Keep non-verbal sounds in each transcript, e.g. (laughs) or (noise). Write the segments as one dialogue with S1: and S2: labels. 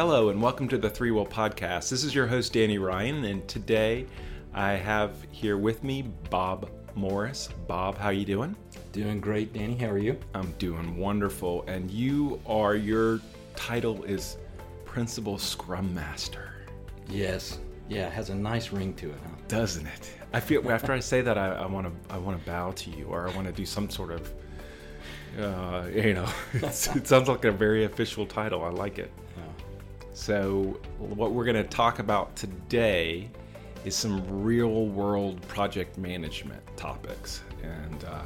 S1: Hello, and welcome to the ThreeWill Podcast. This is your host, Danny Ryan, and today I have here with me Bob Morris. Bob, how you doing?
S2: Doing great, Danny. How are you?
S1: I'm doing wonderful, and you are your title is Principal Scrum Master.
S2: Yes. Yeah, it has a nice ring to it, huh?
S1: Doesn't it? I feel after I say that, I want to I want to bow to you, or I want to do some sort of, uh, you know, (laughs) it sounds like a very official title. I like it. So, what we're going to talk about today is some real world project management topics. And uh,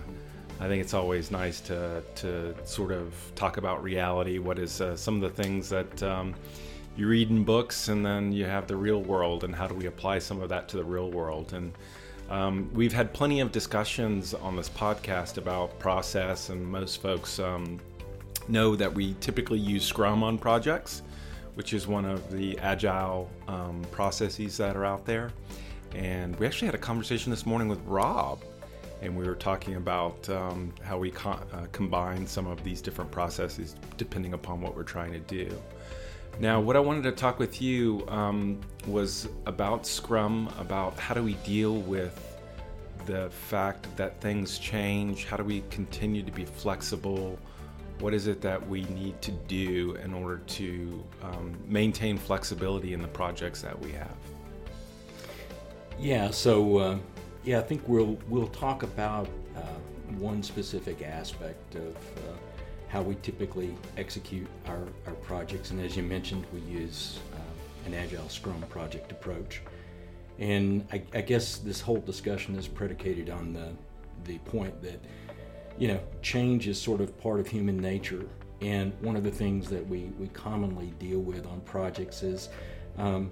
S1: I think it's always nice to, to sort of talk about reality. What is uh, some of the things that um, you read in books, and then you have the real world, and how do we apply some of that to the real world? And um, we've had plenty of discussions on this podcast about process, and most folks um, know that we typically use Scrum on projects which is one of the agile um, processes that are out there. And we actually had a conversation this morning with Rob, and we were talking about um, how we co- uh, combine some of these different processes depending upon what we're trying to do. Now, what I wanted to talk with you um, was about Scrum, about how do we deal with the fact that things change, how do we continue to be flexible what is it that we need to do in order to um, maintain flexibility in the projects that we have?
S2: Yeah, so uh, yeah, I think we'll we'll talk about uh, one specific aspect of uh, how we typically execute our, our projects, and as you mentioned, we use uh, an agile Scrum project approach. And I, I guess this whole discussion is predicated on the the point that you know, change is sort of part of human nature. And one of the things that we, we commonly deal with on projects is um,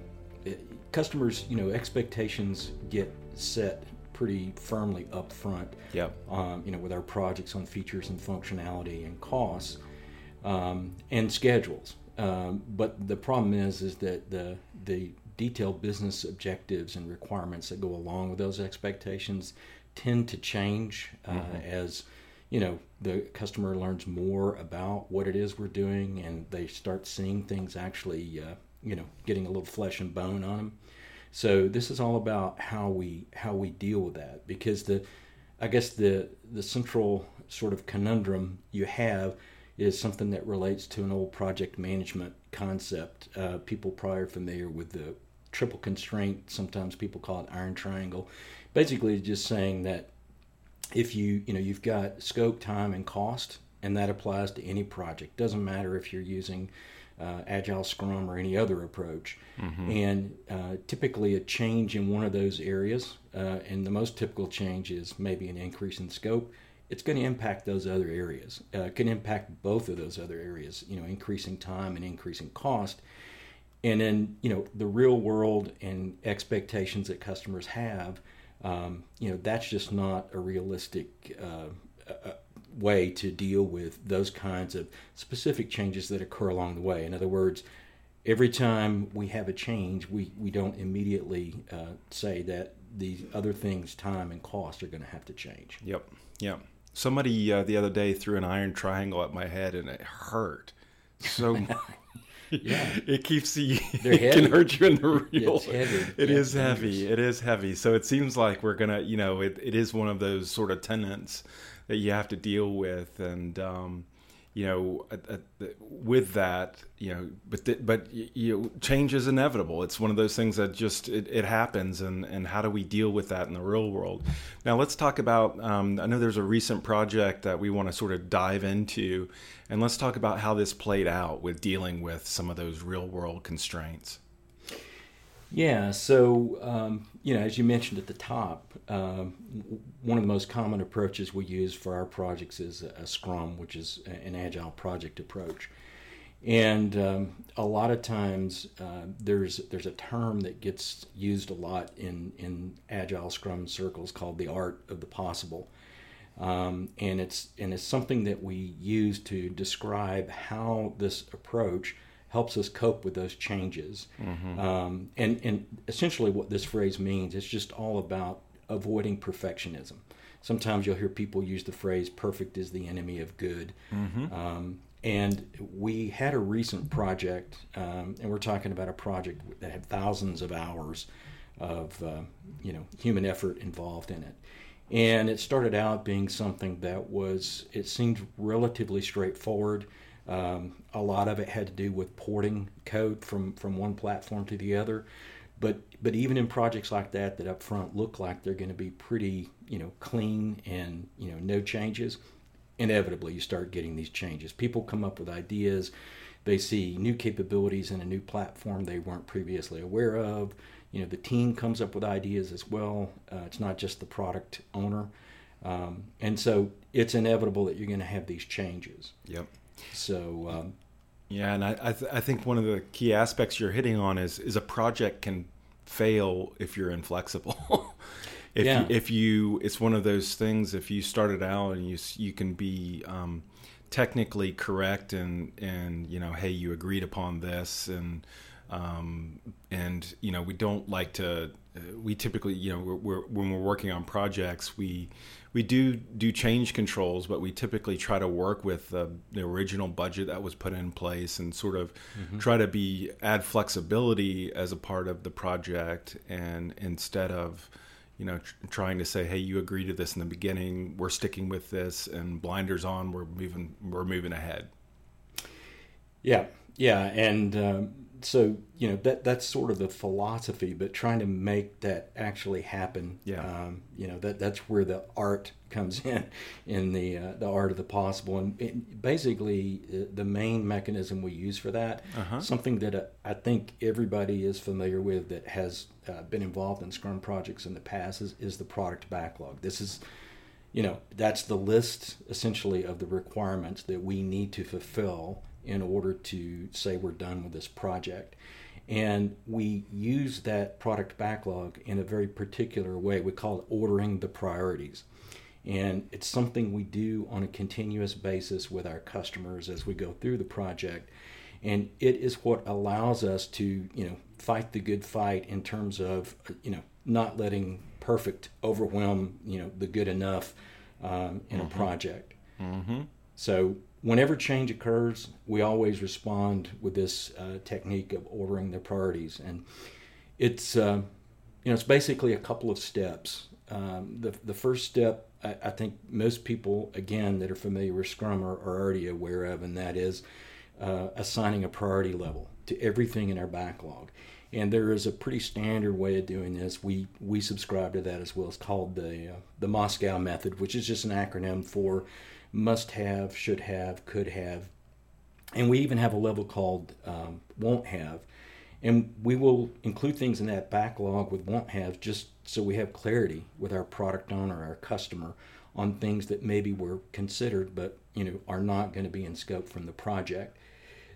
S2: customers, you know, expectations get set pretty firmly up front.
S1: Yep.
S2: Um, you know, with our projects on features and functionality and costs um, and schedules. Um, but the problem is, is that the the detailed business objectives and requirements that go along with those expectations tend to change uh, mm-hmm. as you know the customer learns more about what it is we're doing and they start seeing things actually uh, you know getting a little flesh and bone on them so this is all about how we how we deal with that because the i guess the the central sort of conundrum you have is something that relates to an old project management concept uh, people probably are familiar with the triple constraint sometimes people call it iron triangle. Basically just saying that if you you know you've got scope, time, and cost, and that applies to any project. Doesn't matter if you're using uh, Agile Scrum or any other approach. Mm-hmm. And uh, typically, a change in one of those areas, uh, and the most typical change is maybe an increase in scope. It's going to impact those other areas. Uh, it can impact both of those other areas. You know, increasing time and increasing cost. And then, you know, the real world and expectations that customers have um, you know that's just not a realistic uh, uh, way to deal with those kinds of specific changes that occur along the way. In other words, every time we have a change, we, we don't immediately uh, say that these other things, time and cost, are going to have to change.
S1: Yep, yep. Somebody uh, the other day threw an iron triangle at my head and it hurt so (laughs)
S2: yeah, (laughs)
S1: it keeps you. it can hurt you in the real.
S2: It's heavy.
S1: It yeah, is heavy. It is heavy. So it seems like we're gonna, you know, it, it is one of those sort of tenants that you have to deal with, and um, you know, with that, you know, but but you know, change is inevitable. It's one of those things that just it, it, happens, and and how do we deal with that in the real world? Now let's talk about. Um, I know there's a recent project that we want to sort of dive into, and let's talk about how this played out with dealing with some of those real world constraints.
S2: Yeah, so um, you know, as you mentioned at the top, um, one of the most common approaches we use for our projects is a Scrum, which is an agile project approach. And um, a lot of times, uh, there's there's a term that gets used a lot in in agile Scrum circles called the art of the possible, um, and it's and it's something that we use to describe how this approach helps us cope with those changes. Mm-hmm. Um, and, and essentially, what this phrase means is just all about avoiding perfectionism. Sometimes you'll hear people use the phrase "perfect is the enemy of good," mm-hmm. um, and we had a recent project, um, and we're talking about a project that had thousands of hours of uh, you know human effort involved in it. And it started out being something that was it seemed relatively straightforward. Um, a lot of it had to do with porting code from from one platform to the other. But but even in projects like that that up front look like they're going to be pretty you know clean and you know no changes, inevitably you start getting these changes. People come up with ideas, they see new capabilities in a new platform they weren't previously aware of. You know, the team comes up with ideas as well. Uh, it's not just the product owner. Um, and so it's inevitable that you're going to have these changes.
S1: Yep.
S2: So, um,
S1: yeah, and I I, th- I, think one of the key aspects you're hitting on is is a project can fail if you're inflexible. (laughs) if
S2: Yeah.
S1: you, if you it's one of those things if you started out and you you can be um, technically correct and and you know hey you agreed upon this and um, and you know we don't like to uh, we typically you know we're, we're, when we're working on projects we we do do change controls but we typically try to work with the, the original budget that was put in place and sort of try to be add flexibility as a part of the project and instead of you know tr- trying to say hey you agreed to this in the beginning we're sticking with this and blinders on we're moving we're moving ahead.
S2: Yeah, yeah, and um, so you know that that's sort of the philosophy, but trying to make that actually happen.
S1: Yeah.
S2: um, you know that that's where the art comes (laughs) in, in the uh, the art of the possible, and it, basically uh, the main mechanism we use for that,
S1: Uh-huh.
S2: something that uh, I think everybody is familiar with that has uh, been involved in Scrum projects in the past is, is the product backlog. This is you know that's the list essentially of the requirements that we need to fulfill in order to say we're done with this project. And we use that product backlog in a very particular way. We call it ordering the priorities. And it's something we do on a continuous basis with our customers as we go through the project. And it is what allows us to you know fight the good fight in terms of you know not letting perfect overwhelm you know the good enough um, in a project.
S1: Mm-hmm.
S2: so whenever change occurs we always respond with this uh, technique of ordering the priorities. And it's uh, you know it's basically a couple of steps. Um, the, the first step I, I think most people again that are familiar with scrum are, are already aware of and that is uh, assigning a priority level to everything in our backlog. And there is a pretty standard way of doing this. We we subscribe to that as well. It's called the uh, the MoSCoW method which is just an acronym for must have should have could have. And we even have a level called um, won't have. And we will include things in that backlog with won't have just so we have clarity with our product owner our customer on things that maybe were considered but you know are not going to be in scope from the project.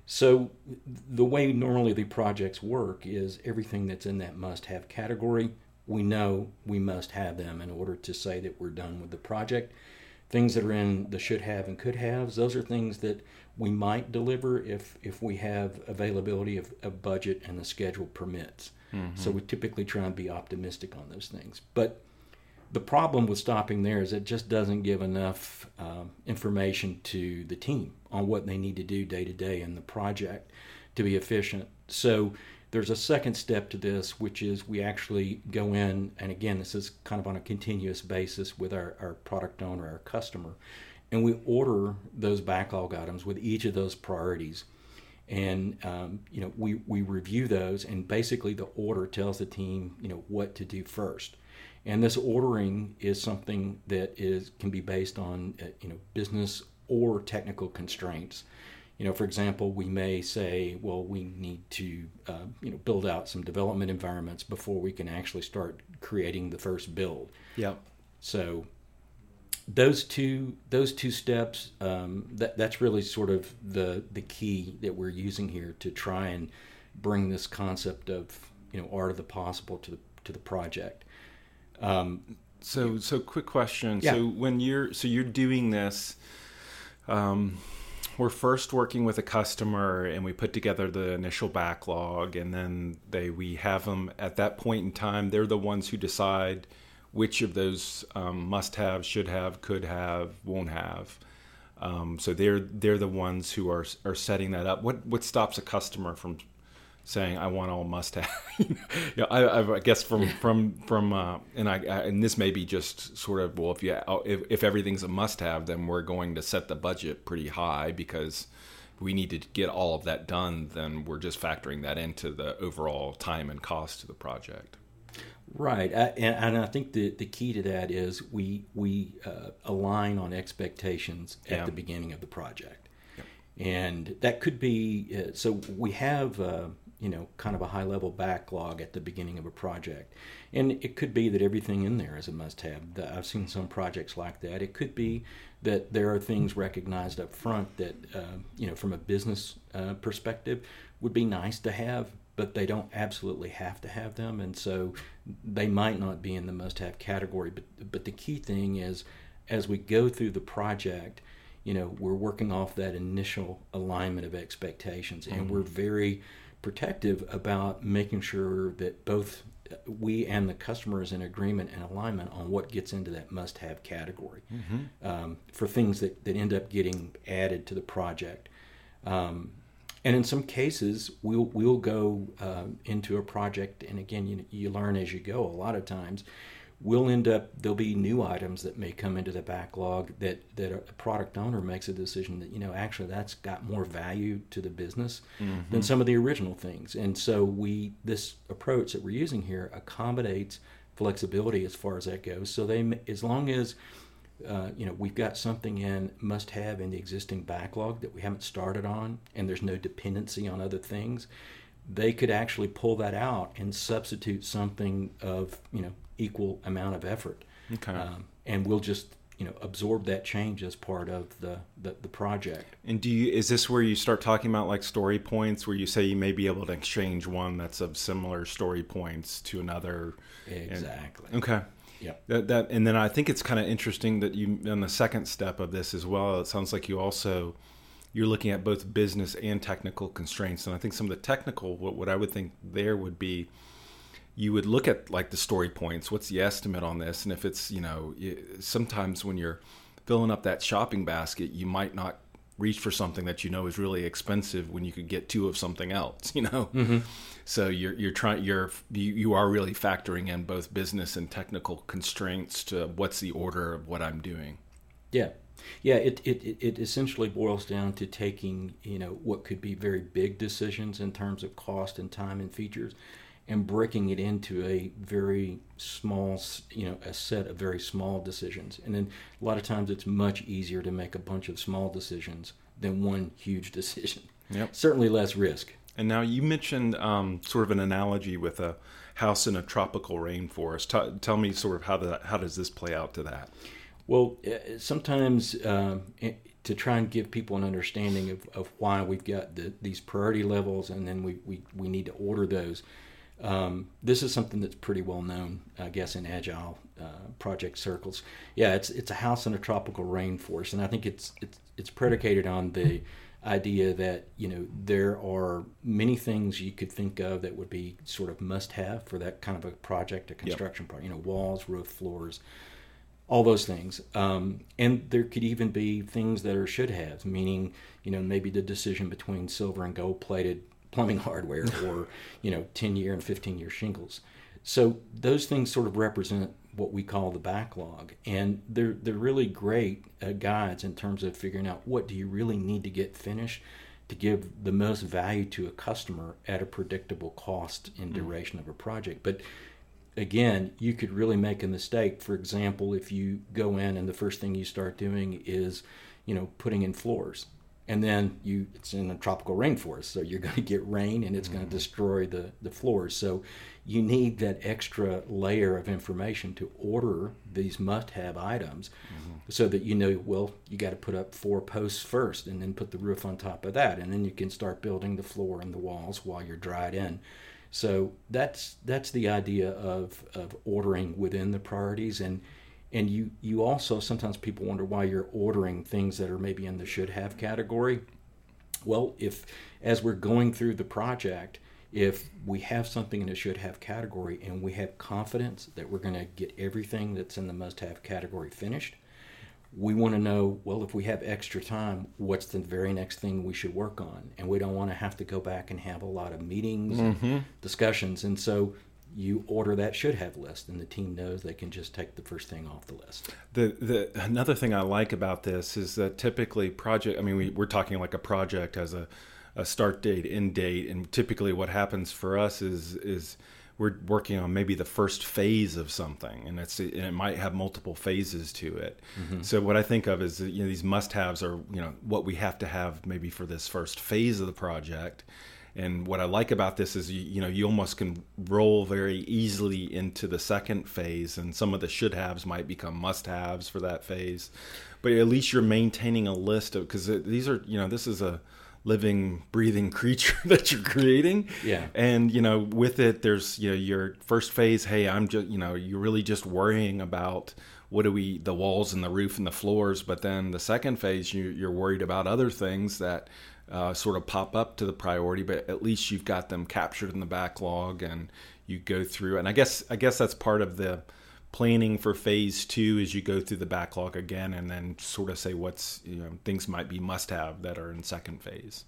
S2: So the way normally the projects work is everything that's in that must have category we know we must have them in order to say that we're done with the project things that are in the should have and could haves those are things that we might deliver if if we have availability of, of budget and the schedule permits. So we typically try and be optimistic on those things. But the problem with stopping there is it just doesn't give enough um, information to the team on what they need to do day to day in the project to be efficient. So there's a second step to this, which is we actually go in, and again, this is kind of on a continuous basis with our, our product owner, our customer, and we order those backlog items with each of those priorities. And um, you know we, we review those, and basically the order tells the team you know what to do first and this ordering is something that is can be based on uh, you know business or technical constraints you know for example we may say well we need to uh, you know build out some development environments before we can actually start creating the first build
S1: Yeah.
S2: so those two those two steps um, that that's really sort of the the key that we're using here to try and bring this concept of you know art of the possible to the to the project um,
S1: So, so quick question.
S2: Yeah.
S1: So, when you're so you're doing this, um, we're first working with a customer, and we put together the initial backlog, and then they we have them at that point in time. They're the ones who decide which of those um, must have, should have, could have, won't have. Um, so they're they're the ones who are are setting that up. What what stops a customer from saying I want all must have? (laughs) you know, I, I, guess from from from uh, and I, I, and this may be just sort of well if you if, if everything's a must have then we're going to set the budget pretty high because we need to get all of that done. Then we're just factoring that into the overall time and cost of the project.
S2: Right, I, and, and, I think the, the key to that is we we uh, align on expectations at yeah. the beginning of the project, yeah. and that could be uh, so we have uh, you know kind of a high level backlog at the beginning of a project, and it could be that everything in there is a must have. I've seen some projects like that. It could be that there are things recognized up front that uh, you know from a business uh, perspective would be nice to have but they don't absolutely have to have them, and so they might not be in the must-have category. But but the key thing is, as we go through the project, you know, we're working off that initial alignment of expectations, and mm-hmm. we're very protective about making sure that both we and the customer is in agreement and alignment on what gets into that must-have category mm-hmm. um, for things that, that end up getting added to the project. Um, and in some cases we'll we'll go uh, into a project and again you, you learn as you go a lot of times we'll end up there'll be new items that may come into the backlog that that a product owner makes a decision that you know actually that's got more value to the business mm-hmm. than some of the original things and so we this approach that we're using here accommodates flexibility as far as that goes so they as long as uh, you know, we've got something in must have in the existing backlog that we haven't started on, and there's no dependency on other things. They could actually pull that out and substitute something of you know equal amount of effort. Okay. Um, and we'll just you know absorb that change as part of the, the, the project
S1: and do you is this where you start talking about like story points where you say you may be able to exchange one that's of similar story points to another
S2: exactly
S1: and, okay
S2: yeah.
S1: That, that and then I think it's kind of interesting that you on the second step of this as well. It sounds like you also you're looking at both business and technical constraints. And I think some of the technical, what, what I would think there would be, you would look at like the story points. What's the estimate on this? And if it's you know sometimes when you're filling up that shopping basket, you might not reach for something that you know is really expensive when you could get two of something else. (laughs) You know. Mm-hmm. So you're you're trying you're you, you are really factoring in both business and technical constraints to what's the order of what I'm doing.
S2: Yeah. Yeah, it, it, it essentially boils down to taking, you know, what could be very big decisions in terms of cost and time and features and breaking it into a very small, you know, a set of very small decisions. And then a lot of times it's much easier to make a bunch of small decisions than one huge (laughs) decision. Yep. Certainly less risk.
S1: And now you mentioned um, sort of an analogy with a house in a tropical rainforest. T- tell me sort of how that how does this play out to that?
S2: Well, uh, sometimes uh, to try and give people an understanding of, of why we've got the, these priority levels and then we, we, we need to order those. Um, this is something that's pretty well known, I guess, in agile uh, project circles. Yeah, it's it's a house in a tropical rainforest, and I think it's it's it's predicated on the idea that you know there are many things you could think of that would be sort of must have for that kind of a project a construction yep. project you know walls roof floors all those things um, and there could even be things that are should have meaning you know maybe the decision between silver and gold plated plumbing (laughs) hardware or you know 10 year and 15 year shingles so those things sort of represent what we call the backlog, and they're they're really great uh, guides in terms of figuring out what do you really need to get finished to give the most value to a customer at a predictable cost and mm. duration mm. of a project. But again, you could really make a mistake. For example, if you go in and the first thing you start doing is, you know, putting in floors and then you it's in a tropical rainforest so you're (laughs) going to get rain and it's mm-hmm. going to destroy the the floors so you need that extra layer of information to order these must-have items mm-hmm. so that you know well you got to put up four posts first and then put the roof on top of that and then you can start building the floor and the walls while you're dried in so that's that's the idea of of ordering within the priorities. And and you you also sometimes people wonder why you're ordering things that are maybe in the should have category. Well if as we're going through the project if we have something in the should have category and we have confidence that we're going to get everything that's in the must have category finished we want to know well if we have extra time what's the very next thing we should work on? And we don't want to have to go back and have a lot of meetings mm-hmm. discussions. And so you order that should have list and the team knows they can just take the first thing off the list.
S1: The the another thing i like about this is that typically project i mean we, we're talking like a project as a, a start date end date and typically what happens for us is is we're working on maybe the first phase of something and it's and it might have multiple phases to it mm-hmm. so what i think of is you know these must haves are you know what we have to have maybe for this first phase of the project and what I like about this is you, you know you almost can roll very easily into the second phase, and some of the should haves might become must haves for that phase. But at least you're maintaining a list of because these are you know this is a living breathing creature (laughs) that you're creating.
S2: Yeah.
S1: And you know with it there's you know your first phase hey i'm just you know you're really just worrying about what do we the walls and the roof and the floors. But then the second phase you, you're worried about other things that uh, sort of pop up to the priority, but at least you've got them captured in the backlog and you go through. And I guess I guess that's part of the planning for phase two as you go through the backlog again and then sort of say what's you know things might be must have that are in second phase.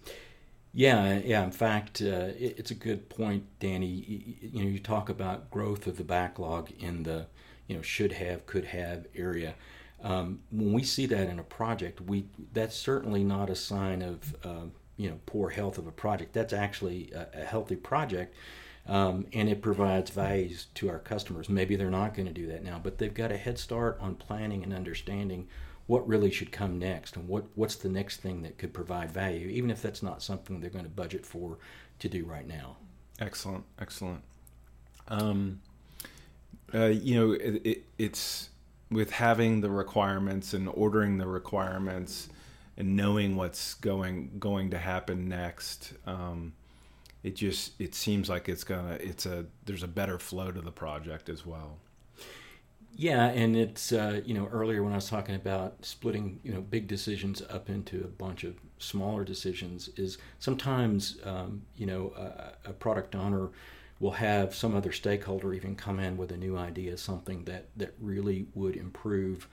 S2: Yeah, yeah. In fact, uh, it, it's a good point, Danny. You, you, know, you talk about growth of the backlog in the you know should have, could have area. Um, when we see that in a project, we that's certainly not a sign of uh, you know poor health of a project. That's actually a, a healthy project, um, and it provides values to our customers. Maybe they're not going to do that now, but they've got a head start on planning and understanding what really should come next and what what's the next thing that could provide value, even if that's not something they're going to budget for to do right now.
S1: Excellent, excellent. Um, uh, you know, it, it, it's with having the requirements and ordering the requirements and knowing what's going going to happen next um, it just it seems like it's gonna it's a there's a better flow to the project as well
S2: yeah and it's uh, you know earlier when i was talking about splitting you know big decisions up into a bunch of smaller decisions is sometimes um, you know a, a product owner we'll have some other stakeholder even come in with a new idea, something that, that really would improve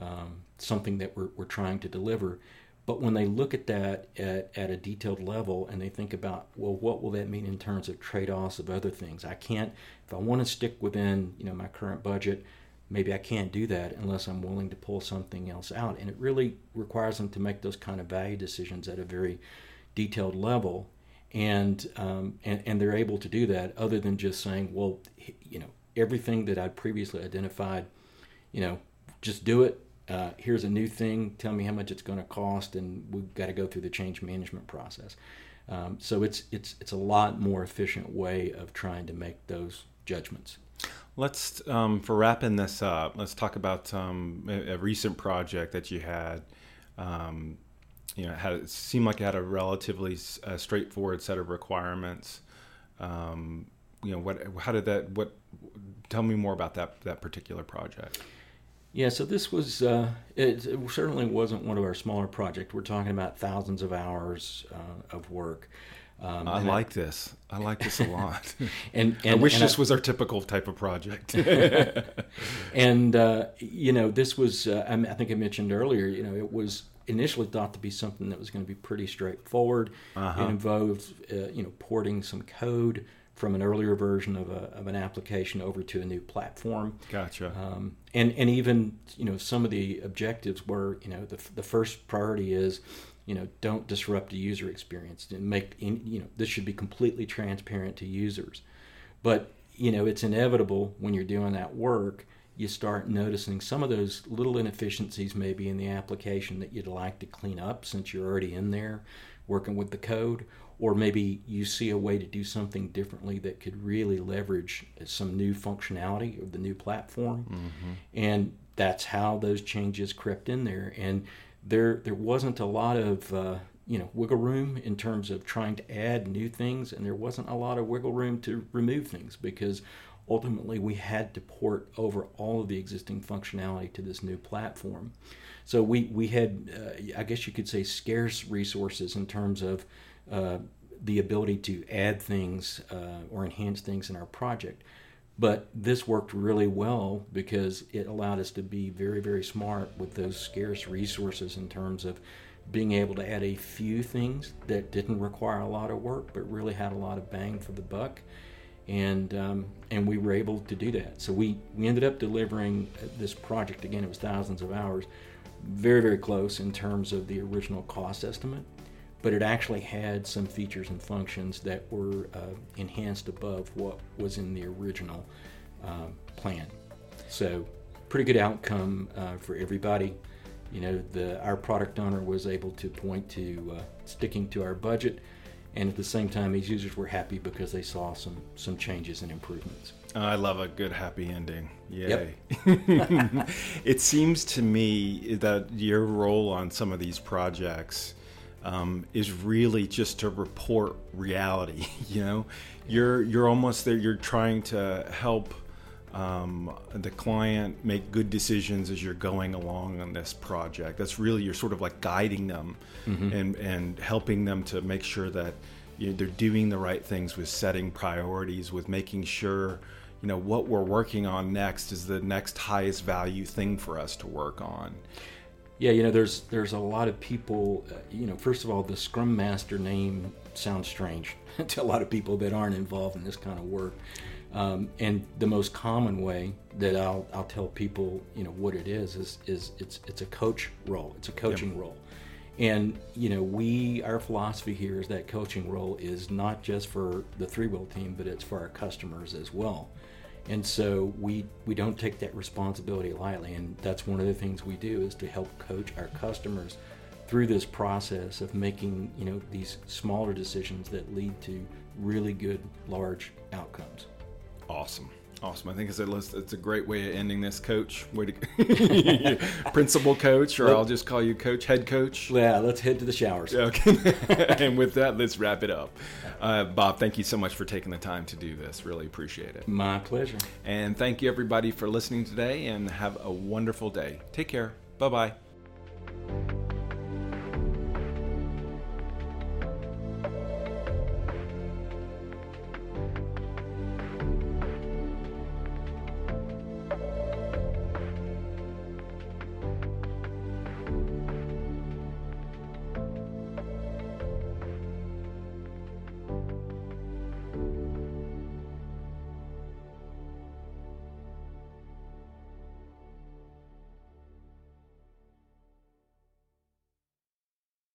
S2: um, something that we're, we're trying to deliver. But when they look at that at, at a detailed level and they think about, well, what will that mean in terms of trade offs of other things? I can't, if I want to stick within you know my current budget, maybe I can't do that unless I'm willing to pull something else out. And it really requires them to make those kind of value decisions at a very detailed level and, um, and and they're able to do that other than just saying, well, you know, everything that I previously identified, you know, just do it. Uh, here's a new thing. Tell me how much it's going to cost, and we've got to go through the change management process. Um, so it's it's it's a lot more efficient way of trying to make those judgments.
S1: Let's um, for wrapping this up. Let's talk about um, a, a, recent project that you had um, you know, had it seemed like it had a relatively uh, straightforward set of requirements. Um, you know, what? How did that? What? Tell me more about that that particular project.
S2: Yeah, so this was uh, it, it, certainly wasn't one of our smaller projects. We're talking about thousands of hours uh, of work.
S1: Um, I like I, this. I like this a (laughs) lot. and, and, I wish and this I, was our typical type of project. (laughs)
S2: and uh, you know, this was. Uh, I think I mentioned earlier. You know, it was initially thought to be something that was going to be pretty straightforward. Uh-huh. It involved, uh, you know, porting some code from an earlier version of, a, of an application over to a new platform.
S1: Gotcha. Um,
S2: and and even you know some of the objectives were you know the the first priority is you know don't disrupt the user experience and make you know this should be completely transparent to users. But you know it's inevitable when you're doing that work you start noticing some of those little inefficiencies maybe in the application that you'd like to clean up since you're already in there working with the code or maybe you see a way to do something differently that could really leverage some new functionality of the new platform mm-hmm. and that's how those changes crept in there and there there wasn't a lot of uh, you know wiggle room in terms of trying to add new things and there wasn't a lot of wiggle room to remove things because ultimately we had to port over all of the existing functionality to this new platform. So we, we had, uh, I guess you could say, scarce resources in terms of uh, the ability to add things uh, or enhance things in our project. But this worked really well because it allowed us to be very, very smart with those scarce resources in terms of being able to add a few things that didn't require a lot of work but really had a lot of bang for the buck. And um, and we were able to do that. So we we ended up delivering this project again it was thousands of hours very very close in terms of the original cost estimate but it actually had some features and functions that were uh, enhanced above what was in the original uh, plan so pretty good outcome uh, for everybody you know, the, our product owner was able to point to uh, sticking to our budget, and at the same time, these users were happy because they saw some some changes and improvements.
S1: I love a good happy ending. Yay! Yep. (laughs) it seems to me that your role on some of these projects um, is really just to report reality. (laughs) You know, you're you're almost there. You're trying to help um, the client make good decisions as you're going along on this project. That's really you're sort of like guiding them mm-hmm. and and helping them to make sure that you know, they're doing the right things with setting priorities, with making sure you know what we're working on next is the next highest value thing for us to work on.
S2: Yeah, you know, there's there's a lot of people. Uh, you know, first of all, the Scrum Master name sounds strange (laughs) to a lot of people that aren't involved in this kind of work. Um, and the most common way that I'll, I'll tell people, you know, what it is, is, is it's, it's a coach role. It's a coaching yep. role. And, you know, we, our philosophy here is that coaching role is not just for the ThreeWill team, but it's for our customers as well. And so we, we don't take that responsibility lightly. And that's one of the things we do is to help coach our customers through this process of making, you know, these smaller decisions that lead to really good, large outcomes.
S1: Awesome. Awesome. I think it's a it's a great way of ending this, Coach. Way to (laughs) principal coach, or I'll just call you Coach, head coach.
S2: Yeah, let's head to the showers.
S1: Okay. (laughs) and with that, let's wrap it up. Uh, Bob, thank you so much for taking the time to do this. Really appreciate it.
S2: My pleasure.
S1: And thank you everybody for listening today, and have a wonderful day. Take care. Bye bye.